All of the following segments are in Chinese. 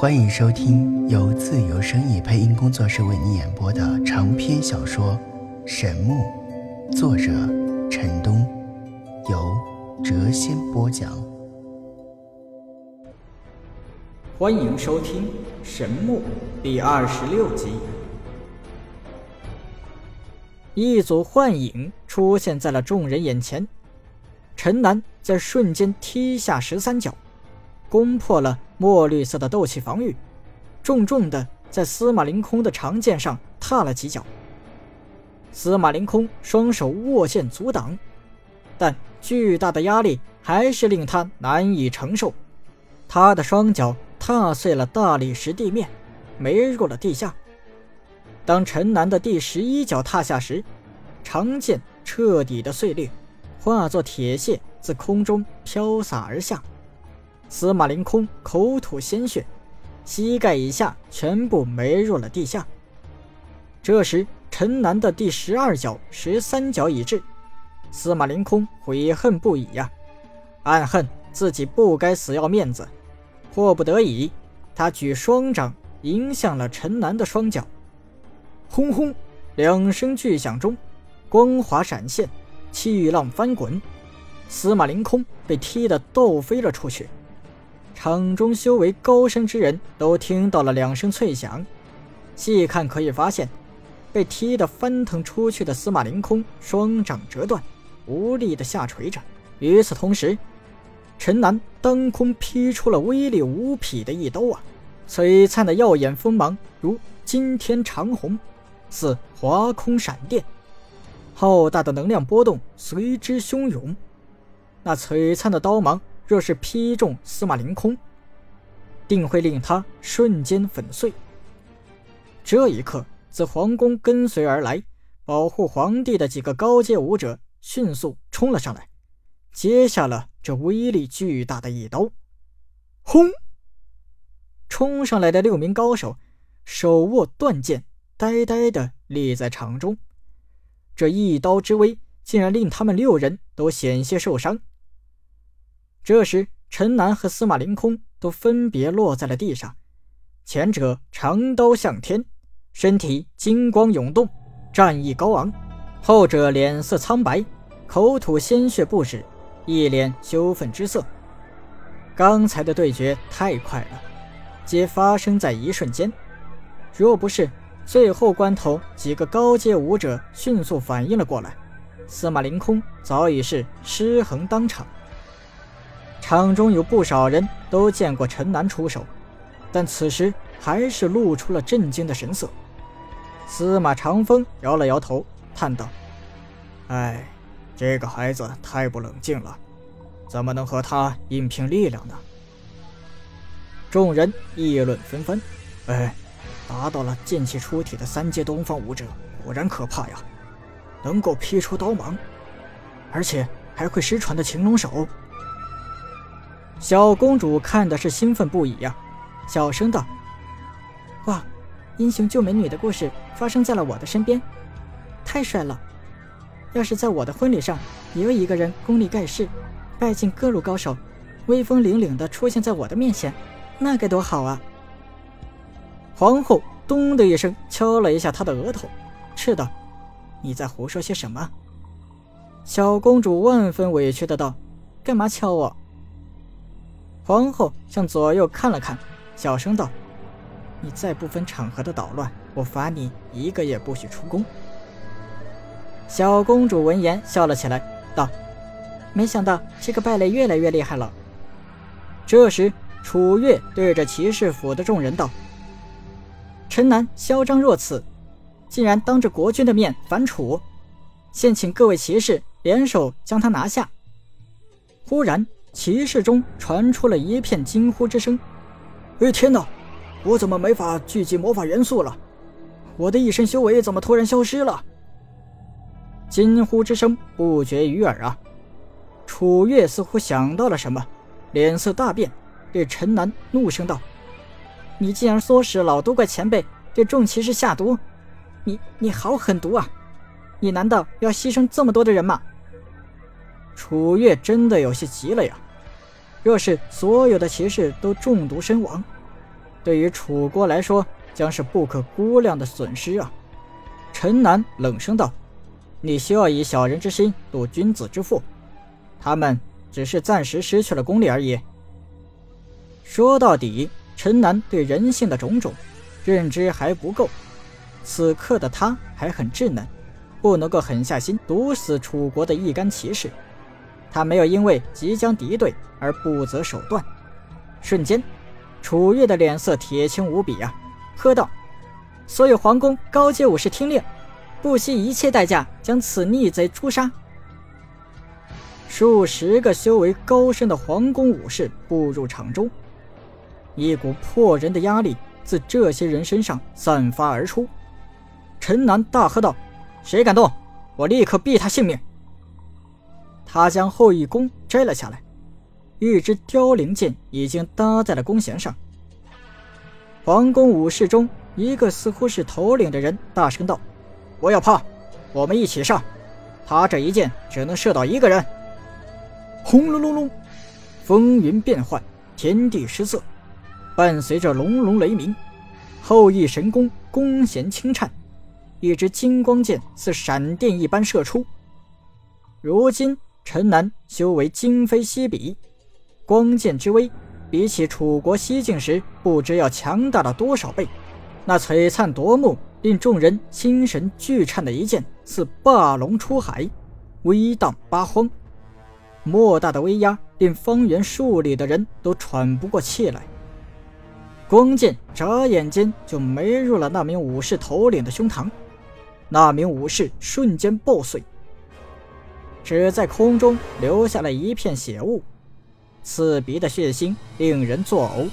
欢迎收听由自由声意配音工作室为你演播的长篇小说《神木》，作者陈东，由谪仙播讲。欢迎收听《神木》第二十六集。一组幻影出现在了众人眼前，陈南在瞬间踢下十三脚。攻破了墨绿色的斗气防御，重重的在司马凌空的长剑上踏了几脚。司马凌空双手握剑阻挡，但巨大的压力还是令他难以承受。他的双脚踏碎了大理石地面，没入了地下。当陈南的第十一脚踏下时，长剑彻底的碎裂，化作铁屑自空中飘洒而下。司马凌空口吐鲜血，膝盖以下全部没入了地下。这时，陈南的第十二脚、十三脚已至，司马凌空悔恨不已呀，暗恨自己不该死要面子，迫不得已，他举双掌迎向了陈南的双脚。轰轰两声巨响中，光华闪现，气浪翻滚，司马凌空被踢得倒飞了出去。场中修为高深之人都听到了两声脆响，细看可以发现，被踢得翻腾出去的司马凌空双掌折断，无力的下垂着。与此同时，陈南当空劈出了威力无匹的一刀啊！璀璨的耀眼锋芒如惊天长虹，似划空闪电，浩大的能量波动随之汹涌。那璀璨的刀芒。若是劈中司马凌空，定会令他瞬间粉碎。这一刻，自皇宫跟随而来保护皇帝的几个高阶武者迅速冲了上来，接下了这威力巨大的一刀。轰！冲上来的六名高手手握断剑，呆呆的立在场中。这一刀之威，竟然令他们六人都险些受伤。这时，陈南和司马凌空都分别落在了地上，前者长刀向天，身体金光涌动，战意高昂；后者脸色苍白，口吐鲜血不止，一脸羞愤之色。刚才的对决太快了，皆发生在一瞬间，若不是最后关头几个高阶武者迅速反应了过来，司马凌空早已是尸横当场。场中有不少人都见过陈南出手，但此时还是露出了震惊的神色。司马长风摇了摇头，叹道：“哎，这个孩子太不冷静了，怎么能和他硬拼力量呢？”众人议论纷纷：“哎，达到了剑气出体的三阶东方武者，果然可怕呀！能够劈出刀芒，而且还会失传的擒龙手。”小公主看的是兴奋不已呀，小声道：“哇，英雄救美女的故事发生在了我的身边，太帅了！要是在我的婚礼上也有一个人功力盖世，拜进各路高手，威风凛凛的出现在我的面前，那该多好啊！”皇后咚的一声敲了一下她的额头，斥道：“你在胡说些什么？”小公主万分委屈的道：“干嘛敲我？”皇后向左右看了看，小声道：“你再不分场合的捣乱，我罚你一个月不许出宫。”小公主闻言笑了起来，道：“没想到这个败类越来越厉害了。”这时，楚月对着骑士府的众人道：“陈南嚣张若此，竟然当着国君的面反楚，现请各位骑士联手将他拿下。”忽然。骑士中传出了一片惊呼之声：“哎，天哪！我怎么没法聚集魔法元素了？我的一身修为怎么突然消失了？”惊呼之声不绝于耳啊！楚月似乎想到了什么，脸色大变，对陈南怒声道：“你竟然唆使老都怪前辈对众骑士下毒！你你好狠毒啊！你难道要牺牲这么多的人吗？”楚月真的有些急了呀！若是所有的骑士都中毒身亡，对于楚国来说将是不可估量的损失啊！陈南冷声道：“你休要以小人之心度君子之腹，他们只是暂时失去了功力而已。”说到底，陈南对人性的种种认知还不够，此刻的他还很稚嫩，不能够狠下心毒死楚国的一干骑士。他没有因为即将敌对而不择手段。瞬间，楚月的脸色铁青无比啊，喝道：“所有皇宫高阶武士听令，不惜一切代价将此逆贼诛杀！”数十个修为高深的皇宫武士步入场中，一股迫人的压力自这些人身上散发而出。陈南大喝道：“谁敢动，我立刻毙他性命！”他将后羿弓摘了下来，一支凋零箭已经搭在了弓弦上。皇宫武士中一个似乎是头领的人大声道：“不要怕，我们一起上。他这一箭只能射到一个人。”轰隆隆隆，风云变幻，天地失色，伴随着隆隆雷鸣，后羿神弓弓弦轻颤，一支金光箭似闪电一般射出。如今。陈南修为今非昔比，光剑之威比起楚国西境时不知要强大了多少倍。那璀璨夺目、令众人心神俱颤的一剑，似霸龙出海，威荡八荒。莫大的威压令方圆数里的人都喘不过气来。光剑眨眼间就没入了那名武士头领的胸膛，那名武士瞬间爆碎。只在空中留下了一片血雾，刺鼻的血腥令人作呕。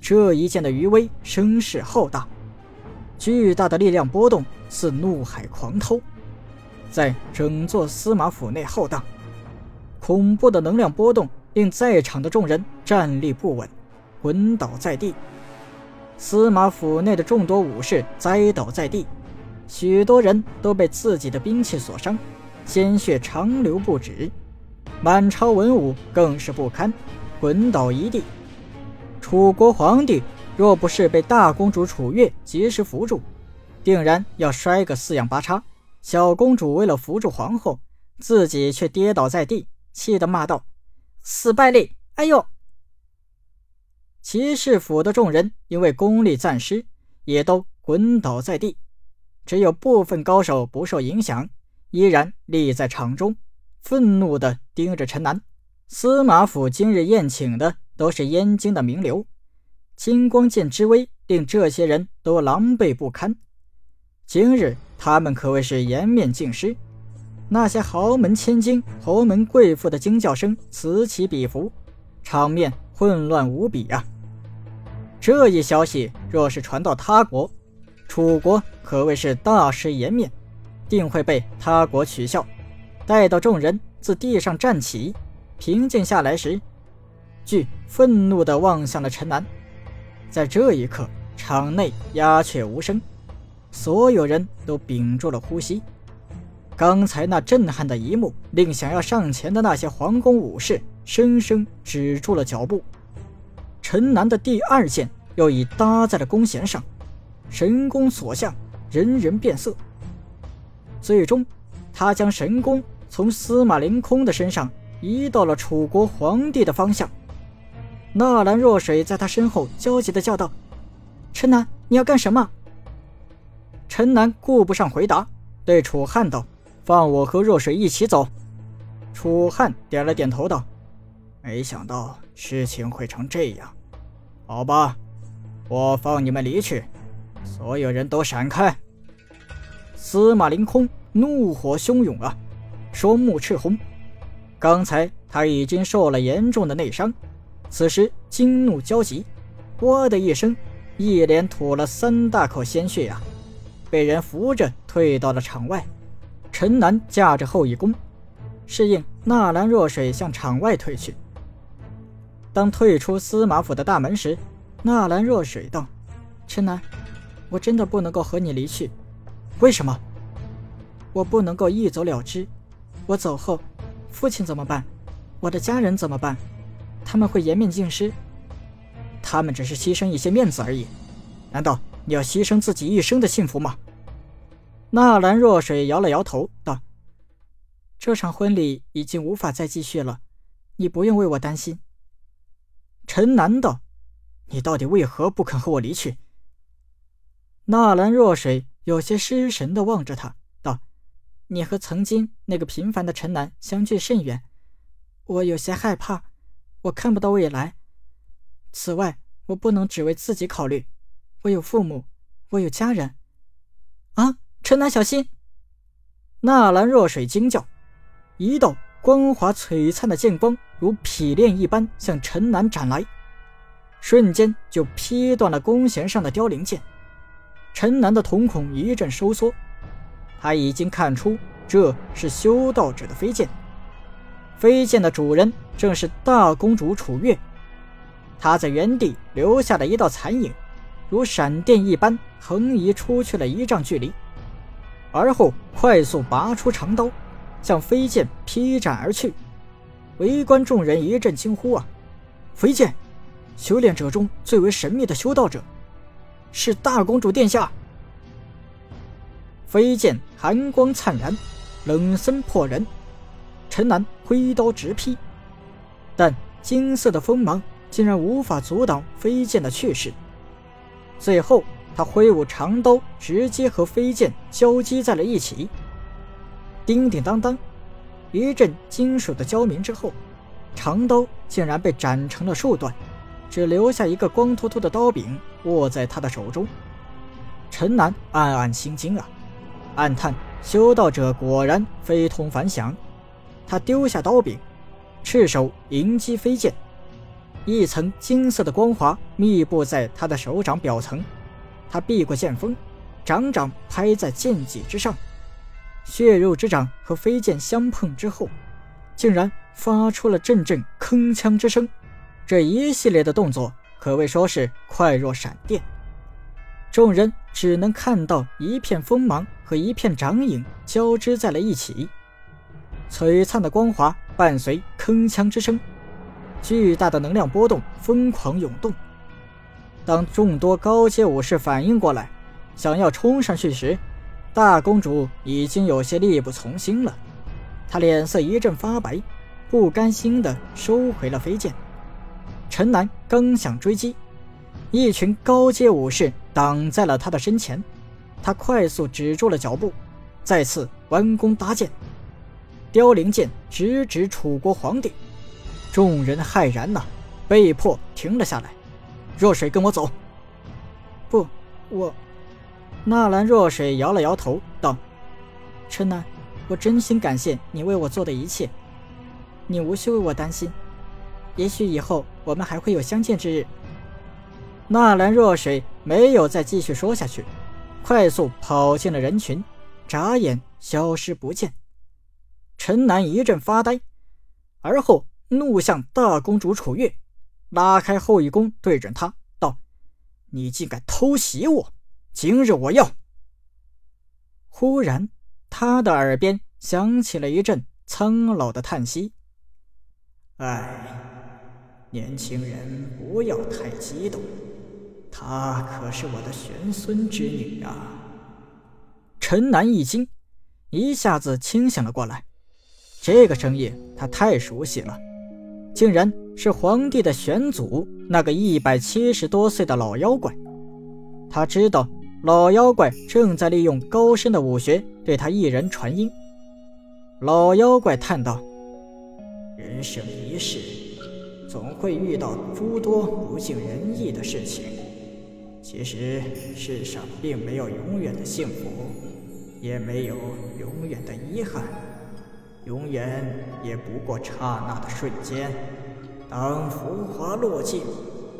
这一剑的余威声势浩大，巨大的力量波动似怒海狂涛，在整座司马府内浩荡。恐怖的能量波动令在场的众人站立不稳，滚倒在地。司马府内的众多武士栽倒在地，许多人都被自己的兵器所伤。鲜血长流不止，满朝文武更是不堪，滚倒一地。楚国皇帝若不是被大公主楚月及时扶住，定然要摔个四仰八叉。小公主为了扶住皇后，自己却跌倒在地，气得骂道：“死败类！哎呦！”骑士府的众人因为功力暂失，也都滚倒在地，只有部分高手不受影响。依然立在场中，愤怒地盯着陈南。司马府今日宴请的都是燕京的名流，金光剑之威令这些人都狼狈不堪。今日他们可谓是颜面尽失，那些豪门千金、侯门贵妇的惊叫声此起彼伏，场面混乱无比啊！这一消息若是传到他国，楚国可谓是大失颜面。定会被他国取笑。待到众人自地上站起，平静下来时，巨愤怒地望向了陈南。在这一刻，场内鸦雀无声，所有人都屏住了呼吸。刚才那震撼的一幕，令想要上前的那些皇宫武士生生止住了脚步。陈南的第二剑又已搭在了弓弦上，神弓所向，人人变色。最终，他将神弓从司马凌空的身上移到了楚国皇帝的方向。纳兰若水在他身后焦急地叫道：“陈南，你要干什么？”陈南顾不上回答，对楚汉道：“放我和若水一起走。”楚汉点了点头道：“没想到事情会成这样，好吧，我放你们离去，所有人都闪开。”司马凌空怒火汹涌啊，双目赤红。刚才他已经受了严重的内伤，此时惊怒交集，哇的一声，一连吐了三大口鲜血啊，被人扶着退到了场外。陈南架着后羿弓，示应纳兰若水向场外退去。当退出司马府的大门时，纳兰若水道：“陈南，我真的不能够和你离去。”为什么？我不能够一走了之。我走后，父亲怎么办？我的家人怎么办？他们会颜面尽失。他们只是牺牲一些面子而已，难道你要牺牲自己一生的幸福吗？纳兰若水摇了摇头，道：“这场婚礼已经无法再继续了，你不用为我担心。”陈南道：“你到底为何不肯和我离去？”纳兰若水有些失神的望着他，道：“你和曾经那个平凡的陈南相距甚远，我有些害怕，我看不到未来。此外，我不能只为自己考虑，我有父母，我有家人。”啊！陈南，小心！纳兰若水惊叫，一道光滑璀璨的剑光如劈炼一般向陈南斩来，瞬间就劈断了弓弦上的凋零剑。陈南的瞳孔一阵收缩，他已经看出这是修道者的飞剑，飞剑的主人正是大公主楚月。他在原地留下了一道残影，如闪电一般横移出去了一丈距离。而后快速拔出长刀，向飞剑劈斩而去。围观众人一阵惊呼：“啊！飞剑，修炼者中最为神秘的修道者，是大公主殿下！”飞剑寒光灿然，冷森破人。陈南挥刀直劈，但金色的锋芒竟然无法阻挡飞剑的去势。最后。他挥舞长刀，直接和飞剑交击在了一起。叮叮当当，一阵金属的交鸣之后，长刀竟然被斩成了数段，只留下一个光秃秃的刀柄握在他的手中。陈南暗暗心惊啊，暗叹修道者果然非同凡响。他丢下刀柄，赤手迎击飞剑，一层金色的光华密布在他的手掌表层。他避过剑锋，掌掌拍在剑脊之上，血肉之掌和飞剑相碰之后，竟然发出了阵阵铿锵之声。这一系列的动作可谓说是快若闪电。众人只能看到一片锋芒和一片掌影交织在了一起，璀璨的光华伴随铿锵之声，巨大的能量波动疯狂涌动。当众多高阶武士反应过来，想要冲上去时，大公主已经有些力不从心了。她脸色一阵发白，不甘心地收回了飞剑。陈南刚想追击，一群高阶武士挡在了他的身前。他快速止住了脚步，再次弯弓搭箭，凋零剑直指楚国皇帝。众人骇然呐，被迫停了下来。若水，跟我走。不，我。纳兰若水摇了摇头，道：“陈南，我真心感谢你为我做的一切，你无需为我担心。也许以后我们还会有相见之日。”纳兰若水没有再继续说下去，快速跑进了人群，眨眼消失不见。陈南一阵发呆，而后怒向大公主楚月。拉开后羿弓，对准他道：“你竟敢偷袭我！今日我要……”忽然，他的耳边响起了一阵苍老的叹息：“唉，年轻人不要太激动，她可是我的玄孙之女啊！”陈南一惊，一下子清醒了过来，这个声音他太熟悉了。竟然是皇帝的玄祖，那个一百七十多岁的老妖怪。他知道老妖怪正在利用高深的武学对他一人传音。老妖怪叹道：“人生一世，总会遇到诸多不尽人意的事情。其实世上并没有永远的幸福，也没有永远的遗憾。”永远也不过刹那的瞬间。当浮华落尽，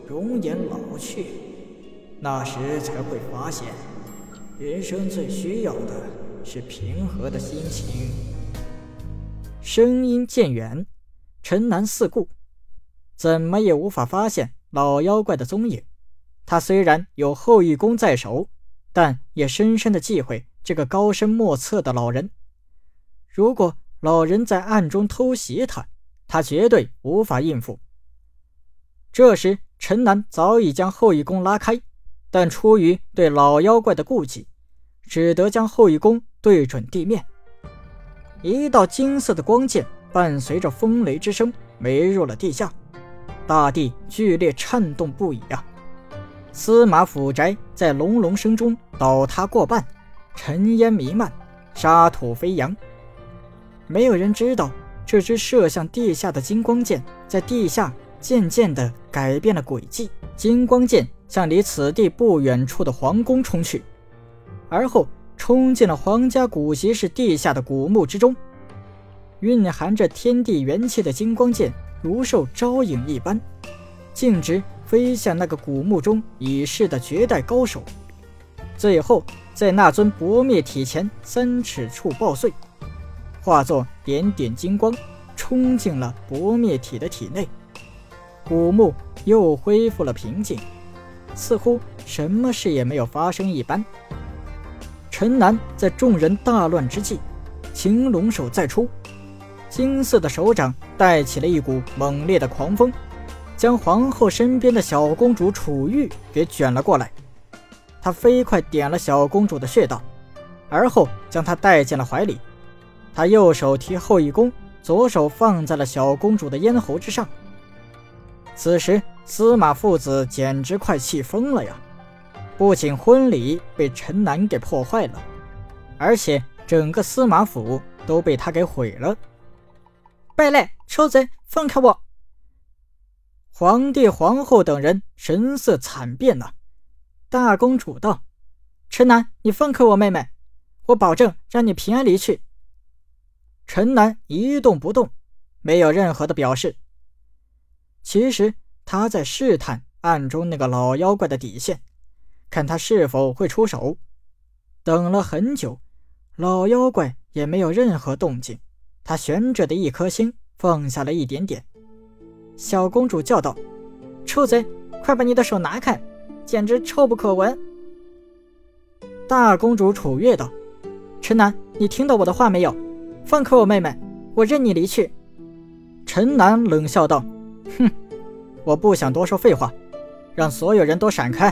容颜老去，那时才会发现，人生最需要的是平和的心情。声音渐远，沉南四顾，怎么也无法发现老妖怪的踪影。他虽然有后羿弓在手，但也深深的忌讳这个高深莫测的老人。如果老人在暗中偷袭他，他绝对无法应付。这时，陈南早已将后羿弓拉开，但出于对老妖怪的顾忌，只得将后羿弓对准地面。一道金色的光剑伴随着风雷之声没入了地下，大地剧烈颤动不已啊！司马府宅在隆隆声中倒塌过半，尘烟弥漫，沙土飞扬。没有人知道，这支射向地下的金光剑在地下渐渐地改变了轨迹。金光剑向离此地不远处的皇宫冲去，而后。冲进了皇家古籍室地下的古墓之中，蕴含着天地元气的金光剑如受招引一般，径直飞向那个古墓中已逝的绝代高手，最后在那尊薄灭体前三尺处爆碎，化作点点金光，冲进了薄灭体的体内。古墓又恢复了平静，似乎什么事也没有发生一般。陈南在众人大乱之际，擒龙手再出，金色的手掌带起了一股猛烈的狂风，将皇后身边的小公主楚玉给卷了过来。他飞快点了小公主的穴道，而后将她带进了怀里。他右手提后羿弓，左手放在了小公主的咽喉之上。此时，司马父子简直快气疯了呀！不仅婚礼被陈南给破坏了，而且整个司马府都被他给毁了。败类，臭贼，放开我！皇帝、皇后等人神色惨变呐。大公主道：“陈南，你放开我妹妹，我保证让你平安离去。”陈南一动不动，没有任何的表示。其实他在试探暗中那个老妖怪的底线。看他是否会出手。等了很久，老妖怪也没有任何动静。他悬着的一颗心放下了一点点。小公主叫道：“臭贼，快把你的手拿开，简直臭不可闻！”大公主楚月道：“陈南，你听到我的话没有？放开我妹妹，我任你离去。”陈南冷笑道：“哼，我不想多说废话，让所有人都闪开。”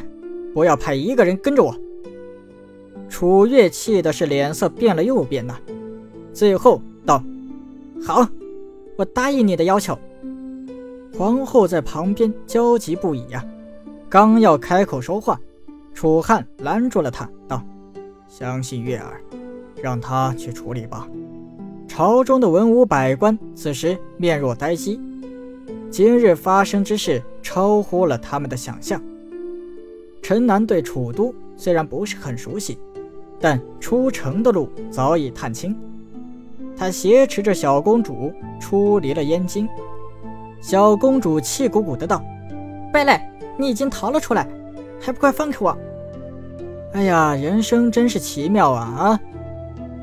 不要派一个人跟着我。楚月气的是脸色变了又变呐，最后道：“好，我答应你的要求。”皇后在旁边焦急不已呀，刚要开口说话，楚汉拦住了他，道：“相信月儿，让他去处理吧。”朝中的文武百官此时面若呆鸡，今日发生之事超乎了他们的想象。陈南对楚都虽然不是很熟悉，但出城的路早已探清。他挟持着小公主出离了燕京。小公主气鼓鼓的道：“败类，你已经逃了出来，还不快放开我！”哎呀，人生真是奇妙啊啊！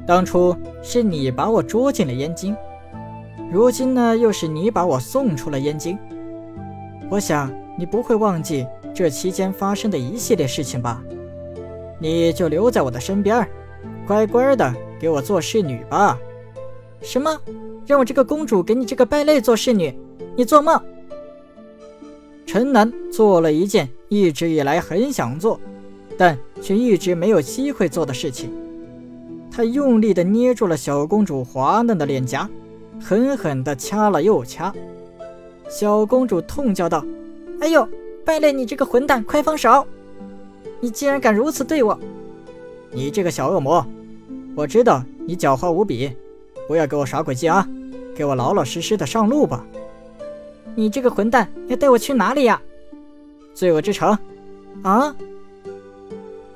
当初是你把我捉进了燕京，如今呢又是你把我送出了燕京。我想你不会忘记。这期间发生的一系列事情吧，你就留在我的身边，乖乖的给我做侍女吧。什么？让我这个公主给你这个败类做侍女？你做梦！陈楠做了一件一直以来很想做，但却一直没有机会做的事情。他用力的捏住了小公主滑嫩的脸颊，狠狠的掐了又掐。小公主痛叫道：“哎呦！”败类，你这个混蛋，快放手！你竟然敢如此对我！你这个小恶魔，我知道你狡猾无比，不要给我耍诡计啊！给我老老实实的上路吧！你这个混蛋，要带我去哪里呀？罪恶之城！啊！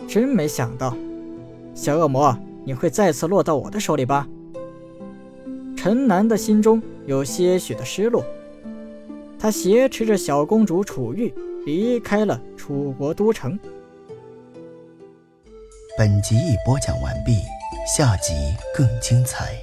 真没想到，小恶魔，你会再次落到我的手里吧？陈南的心中有些许的失落，他挟持着小公主楚玉。离开了楚国都城。本集已播讲完毕，下集更精彩。